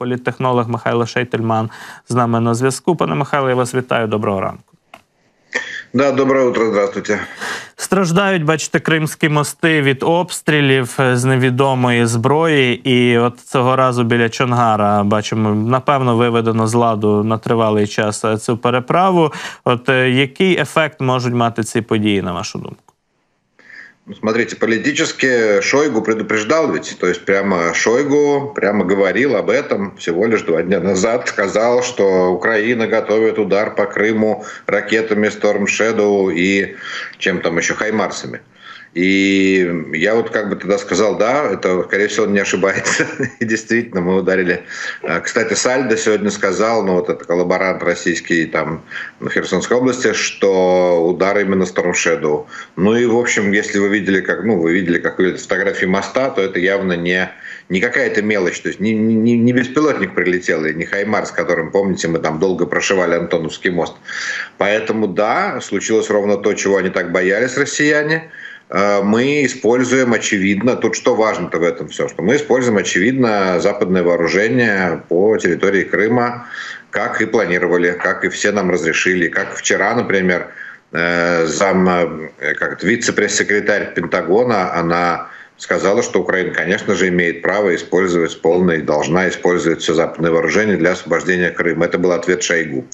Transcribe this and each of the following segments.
політтехнолог Михайло Шейтельман з нами на зв'язку. Пане Михайло, я вас вітаю. Доброго ранку. Да, доброе утро, здравствуйте. Страждають, бачите, кримські мости від обстрілів з невідомої зброї. І от цього разу біля Чонгара бачимо, напевно, виведено з ладу на тривалий час цю переправу. От е, який ефект можуть мати ці події, на вашу думку? Смотрите, политически Шойгу предупреждал ведь, то есть прямо Шойгу прямо говорил об этом всего лишь два дня назад, сказал, что Украина готовит удар по Крыму ракетами Storm Shadow и чем там еще, Хаймарсами. И я вот как бы тогда сказал, да, это, скорее всего, он не ошибается. И действительно, мы ударили. А, кстати, Сальдо сегодня сказал, ну вот это коллаборант российский там в Херсонской области, что удар именно Storm Shadow. Ну и, в общем, если вы видели, как, ну, вы видели какую-то фотографию моста, то это явно не, не какая-то мелочь. То есть не, не, не беспилотник прилетел, и не Хаймар, с которым, помните, мы там долго прошивали Антоновский мост. Поэтому, да, случилось ровно то, чего они так боялись, россияне – мы используем, очевидно, тут что важно-то в этом все, что мы используем, очевидно, западное вооружение по территории Крыма, как и планировали, как и все нам разрешили, как вчера, например, э, зам, э, как вице-пресс-секретарь Пентагона, она сказала, что Украина, конечно же, имеет право использовать полное должна использовать все западное вооружение для освобождения Крыма. Это был ответ Шойгу.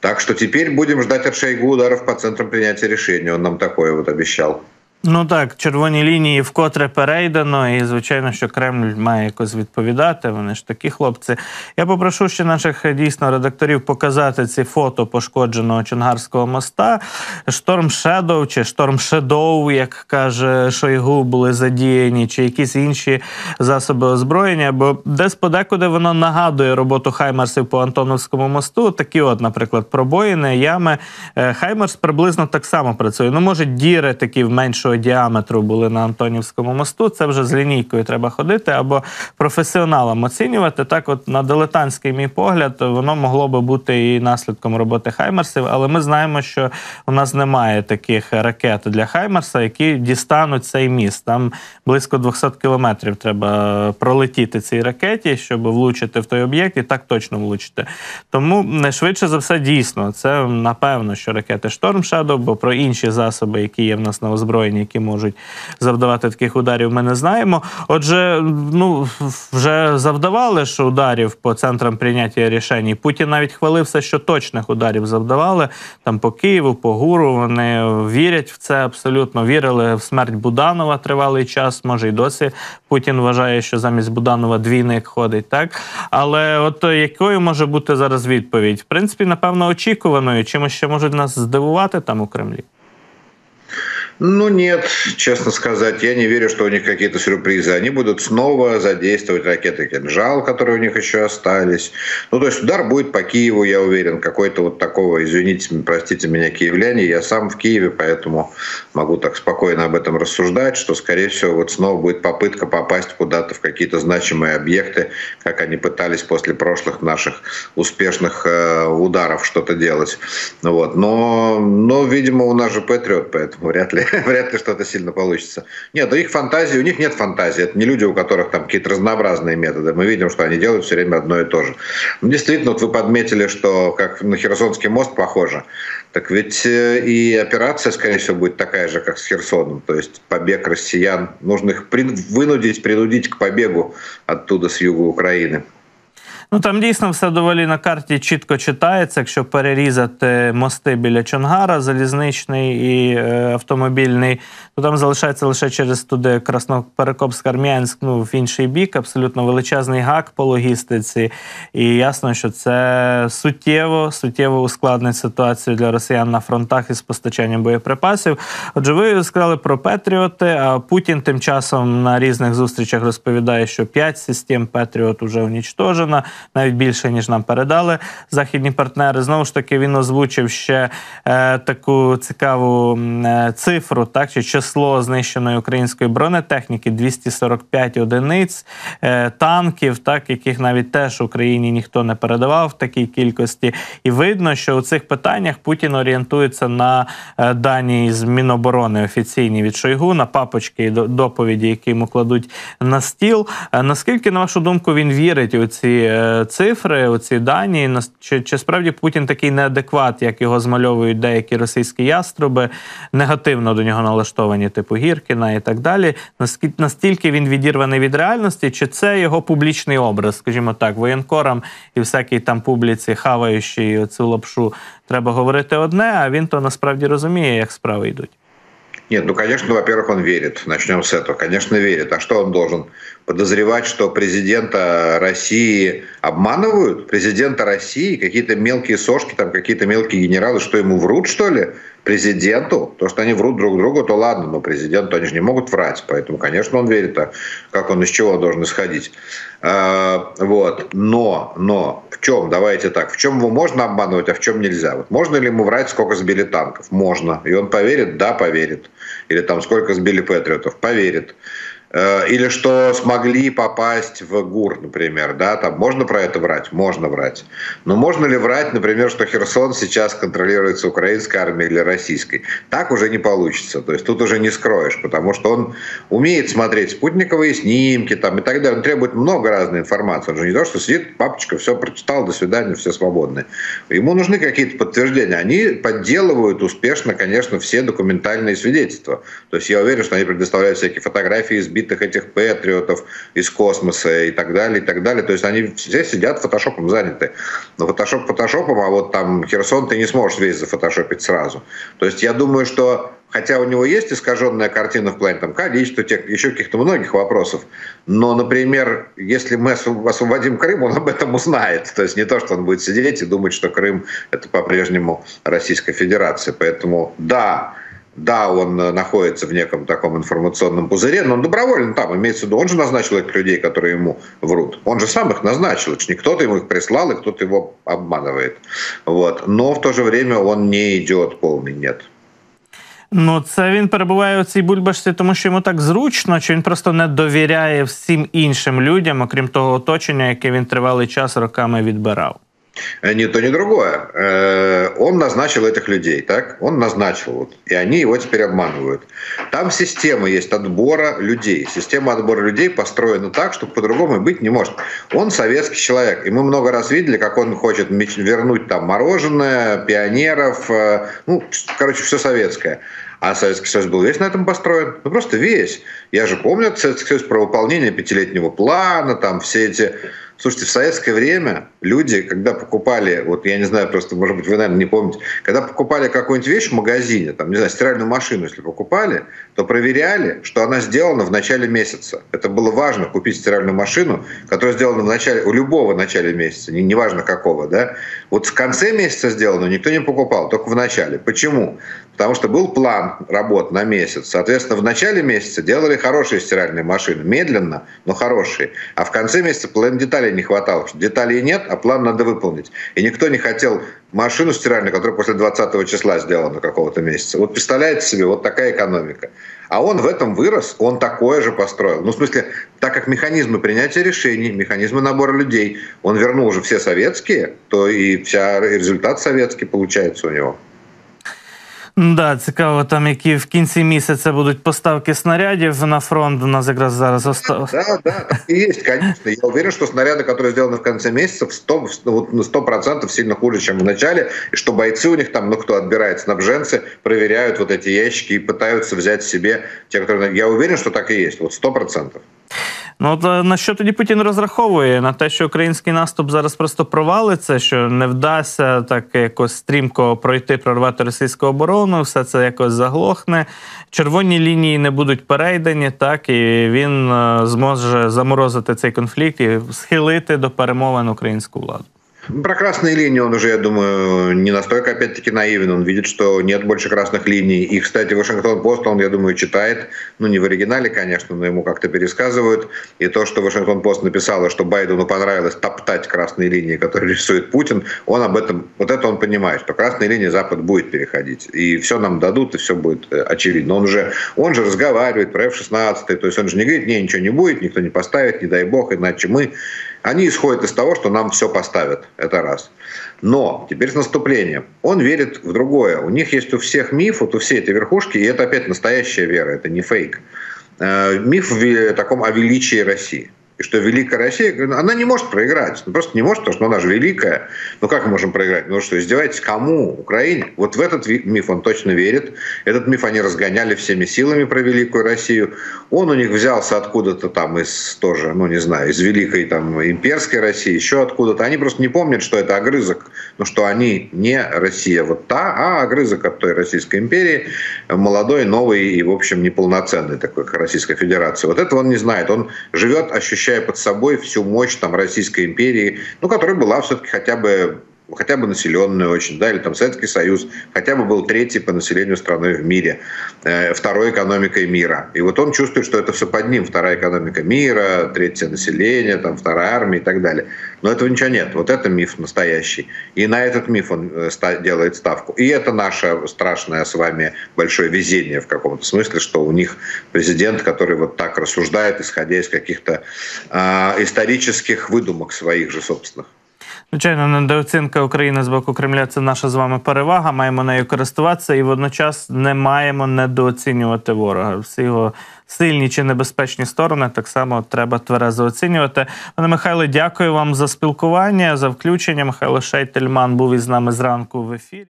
Так что теперь будем ждать от Шойгу ударов по центрам принятия решений. Он нам такое вот обещал. Ну так, червоні лінії вкотре перейдено, і звичайно, що Кремль має якось відповідати. Вони ж такі хлопці. Я попрошу ще наших дійсно редакторів показати ці фото пошкодженого Чонгарського моста. Шторм Шедоу чи Шторм Шедоу, як каже Шойгу, були задіяні, чи якісь інші засоби озброєння. Бо десь подекуди воно нагадує роботу Хаймарсів по Антоновському мосту. Такі, от, наприклад, пробоїни, ями. Е, Хаймарс приблизно так само працює. Ну, може, діри такі в меншу меншого діаметру були на Антонівському мосту. Це вже з лінійкою треба ходити або професіоналам оцінювати. Так, от на дилетантський мій погляд, воно могло би бути і наслідком роботи Хаймерсів, але ми знаємо, що у нас немає таких ракет для Хаймерса, які дістануть цей міст. Там близько 200 кілометрів треба пролетіти цій ракеті, щоб влучити в той об'єкт, і так точно влучити. Тому швидше за все дійсно. Це напевно, що ракети Storm Shadow, бо про інші засоби, які є в нас на озброєнні, які можуть завдавати таких ударів, ми не знаємо. Отже, ну вже завдавали ж ударів по центрам прийняття рішень. Путін навіть хвалився, що точних ударів завдавали там по Києву, по Гуру. Вони вірять в це абсолютно. Вірили в смерть Буданова тривалий час. Може й досі Путін вважає, що замість Буданова двійник ходить, так але от якою може бути зараз відповідь? В принципі, напевно, очікуваною, чимось ще можуть нас здивувати там у Кремлі. Ну нет, честно сказать, я не верю, что у них какие-то сюрпризы. Они будут снова задействовать ракеты «Кинжал», которые у них еще остались. Ну, то есть удар будет по Киеву, я уверен, какой-то вот такого, извините, простите меня, киевляне. Я сам в Киеве, поэтому могу так спокойно об этом рассуждать, что, скорее всего, вот снова будет попытка попасть куда-то в какие-то значимые объекты, как они пытались после прошлых наших успешных э, ударов что-то делать. Вот. Но, но, видимо, у нас же Патриот, поэтому вряд ли вряд ли что-то сильно получится. Нет, у них фантазии, у них нет фантазии. Это не люди, у которых там какие-то разнообразные методы. Мы видим, что они делают все время одно и то же. Ну, действительно, вот вы подметили, что как на Херсонский мост похоже. Так ведь э, и операция, скорее всего, будет такая же, как с Херсоном. То есть побег россиян. Нужно их вынудить, принудить к побегу оттуда, с юга Украины. Ну там дійсно все доволі на карті чітко читається. Якщо перерізати мости біля Чонгара, залізничний і е, автомобільний, то там залишається лише через туди Красноперекопськ армянськ ну в інший бік, абсолютно величезний гак по логістиці. І ясно, що це суттєво, суттєво ускладнить ситуацію для росіян на фронтах із постачанням боєприпасів. Отже, ви сказали про Петріоти. А Путін тим часом на різних зустрічах розповідає, що п'ять систем Петріот вже унічтожено навіть більше ніж нам передали західні партнери. Знову ж таки, він озвучив ще е, таку цікаву е, цифру, так чи число знищеної української бронетехніки 245 одиниць е, танків, так яких навіть теж Україні ніхто не передавав в такій кількості. І видно, що у цих питаннях Путін орієнтується на е, дані з Міноборони офіційні від Шойгу на папочки і доповіді, які йому кладуть на стіл. Е, наскільки на вашу думку він вірить у ці? Е, цифри, оці дані. Чи, чи справді Путін такий неадекват, як його змальовують деякі російські яструби, негативно до нього налаштовані, типу Гіркіна і так далі. Наскільки настільки він відірваний від реальності, чи це його публічний образ, скажімо так, воєнкорам і всякій там публіці, хаваючи цю лапшу, треба говорити одне, а він то насправді розуміє, як справи йдуть. Нет, ну, конечно, во-первых, он верит. Начнем с этого. Конечно, верит. А что он должен? Подозревать, что президента России обманывают? Президента России? Какие-то мелкие сошки, там какие-то мелкие генералы, что ему врут, что ли? Президенту? То, что они врут друг другу, то ладно, но президенту они же не могут врать. Поэтому, конечно, он верит. А как он из чего должен исходить? А, вот. Но, но в чем, давайте так, в чем его можно обманывать, а в чем нельзя? Вот можно ли ему врать, сколько сбили танков? Можно. И он поверит? Да, поверит. Или там сколько сбили патриотов? Поверит. Э, или что смогли попасть в ГУР, например, да, там можно про это врать? Можно врать. Но можно ли врать, например, что Херсон сейчас контролируется украинской армией или российской? Так уже не получится. То есть тут уже не скроешь, потому что он умеет смотреть спутниковые снимки там, и так далее. Он требует много разной информации. Он же не то, что сидит, папочка, все прочитал, до свидания, все свободны. Ему нужны какие-то подтверждения. Они подделывают успешно, конечно, все документальные свидетельства. То есть я уверен, что они предоставляют всякие фотографии из сбитых этих патриотов из космоса и так далее, и так далее. То есть они все сидят фотошопом заняты. Но фотошоп фотошопом, а вот там Херсон ты не сможешь весь зафотошопить сразу. То есть я думаю, что Хотя у него есть искаженная картина в плане там, количества, тех, еще каких-то многих вопросов. Но, например, если мы освободим Крым, он об этом узнает. То есть не то, что он будет сидеть и думать, что Крым – это по-прежнему Российская Федерация. Поэтому да, да, он э, находится в неком таком информационном пузыре, но он добровольно там, имеется в виду, он же назначил этих людей, которые ему врут. Он же сам их назначил, это не кто-то ему их прислал, и кто-то его обманывает. Вот. Но в то же время он не идет полный, нет. Ну, це він перебуває у цій бульбашці, тому що йому так зручно, чи він просто не довіряє всім іншим людям, окрім того оточення, яке він тривалий час роками відбирав. Э, ни то, ни другое. Э, он назначил этих людей, так? Он назначил, вот, и они его теперь обманывают. Там система есть отбора людей. Система отбора людей построена так, что по-другому быть не может. Он советский человек, и мы много раз видели, как он хочет вернуть там мороженое, пионеров, э, ну, короче, все советское. А Советский Союз был весь на этом построен. Ну, просто весь. Я же помню Советский Союз про выполнение пятилетнего плана, там все эти Слушайте, в советское время люди, когда покупали, вот я не знаю, просто, может быть, вы, наверное, не помните, когда покупали какую-нибудь вещь в магазине, там, не знаю, стиральную машину, если покупали, то проверяли, что она сделана в начале месяца. Это было важно, купить стиральную машину, которая сделана в начале, у любого начале месяца, неважно какого, да. Вот в конце месяца сделано никто не покупал, только в начале. Почему? Потому что был план работ на месяц. Соответственно, в начале месяца делали хорошие стиральные машины, медленно, но хорошие. А в конце месяца половины деталей не хватало. Деталей нет, а план надо выполнить. И никто не хотел машину стиральную, которая после 20 числа сделана какого-то месяца. Вот представляете себе, вот такая экономика. А он в этом вырос, он такое же построил. Ну, в смысле, так как механизмы принятия решений, механизмы набора людей, он вернул уже все советские, то и вся результат советский получается у него. Да, цікаво, там які в кінці місяця будуть поставки снарядів на фронт. У нас якраз зараз осталось. Да, да, так и есть, конечно. Я уверен, что снаряды, которые сделаны в конце месяца, в 100%, вот на 100% сильно хуже, чем в начале, и что бойцы у них там, ну, кто отбирает снабженцы, проверяют вот эти ящики и пытаются взять себе те, которые... Я уверен, что так и есть, вот 100%. Ну от е, на що тоді Путін розраховує? На те, що український наступ зараз просто провалиться, що не вдасться так якось стрімко пройти, прорвати російську оборону, все це якось заглохне. Червоні лінії не будуть перейдені, так і він е, зможе заморозити цей конфлікт і схилити до перемовин українську владу. Про красные линии он уже, я думаю, не настолько, опять-таки, наивен. Он видит, что нет больше красных линий. И, кстати, Вашингтон-Пост, он, я думаю, читает, ну, не в оригинале, конечно, но ему как-то пересказывают. И то, что Вашингтон-Пост написала, что Байдену понравилось топтать красные линии, которые рисует Путин, он об этом, вот это он понимает, что красные линии Запад будет переходить. И все нам дадут, и все будет э, очевидно. Он уже, он же разговаривает про F-16, то есть он же не говорит, не, ничего не будет, никто не поставит, не дай бог, иначе мы они исходят из того, что нам все поставят. Это раз. Но теперь с наступлением. Он верит в другое. У них есть у всех миф, вот у всей этой верхушки, и это опять настоящая вера, это не фейк. Э, миф в таком о величии России. И что Великая Россия, она не может проиграть. Ну, просто не может, потому что она же великая. Ну как мы можем проиграть? Ну что, издеваетесь кому? Украине? Вот в этот миф он точно верит. Этот миф они разгоняли всеми силами про Великую Россию. Он у них взялся откуда-то там из тоже, ну не знаю, из Великой там имперской России, еще откуда-то. Они просто не помнят, что это огрызок, ну что они не Россия вот та, а огрызок от той Российской империи, молодой, новый и, в общем, неполноценный такой, как Российская Федерация. Вот этого он не знает. Он живет, ощущая под собой всю мощь там, Российской империи, ну, которая была все-таки хотя бы хотя бы населенную очень, да, или там Советский Союз, хотя бы был третий по населению страной в мире, э, второй экономикой мира. И вот он чувствует, что это все под ним, вторая экономика мира, третье население, там, вторая армия и так далее. Но этого ничего нет. Вот это миф настоящий. И на этот миф он э, делает ставку. И это наше страшное с вами большое везение в каком-то смысле, что у них президент, который вот так рассуждает, исходя из каких-то э, исторических выдумок своих же собственных. Звичайно, недооцінка України з боку Кремля це наша з вами перевага. Маємо нею користуватися і водночас не маємо недооцінювати ворога. Всі його сильні чи небезпечні сторони так само треба тверезо оцінювати. Пане Михайло, дякую вам за спілкування, за включення. Михайло Шейтельман був із нами зранку в ефірі.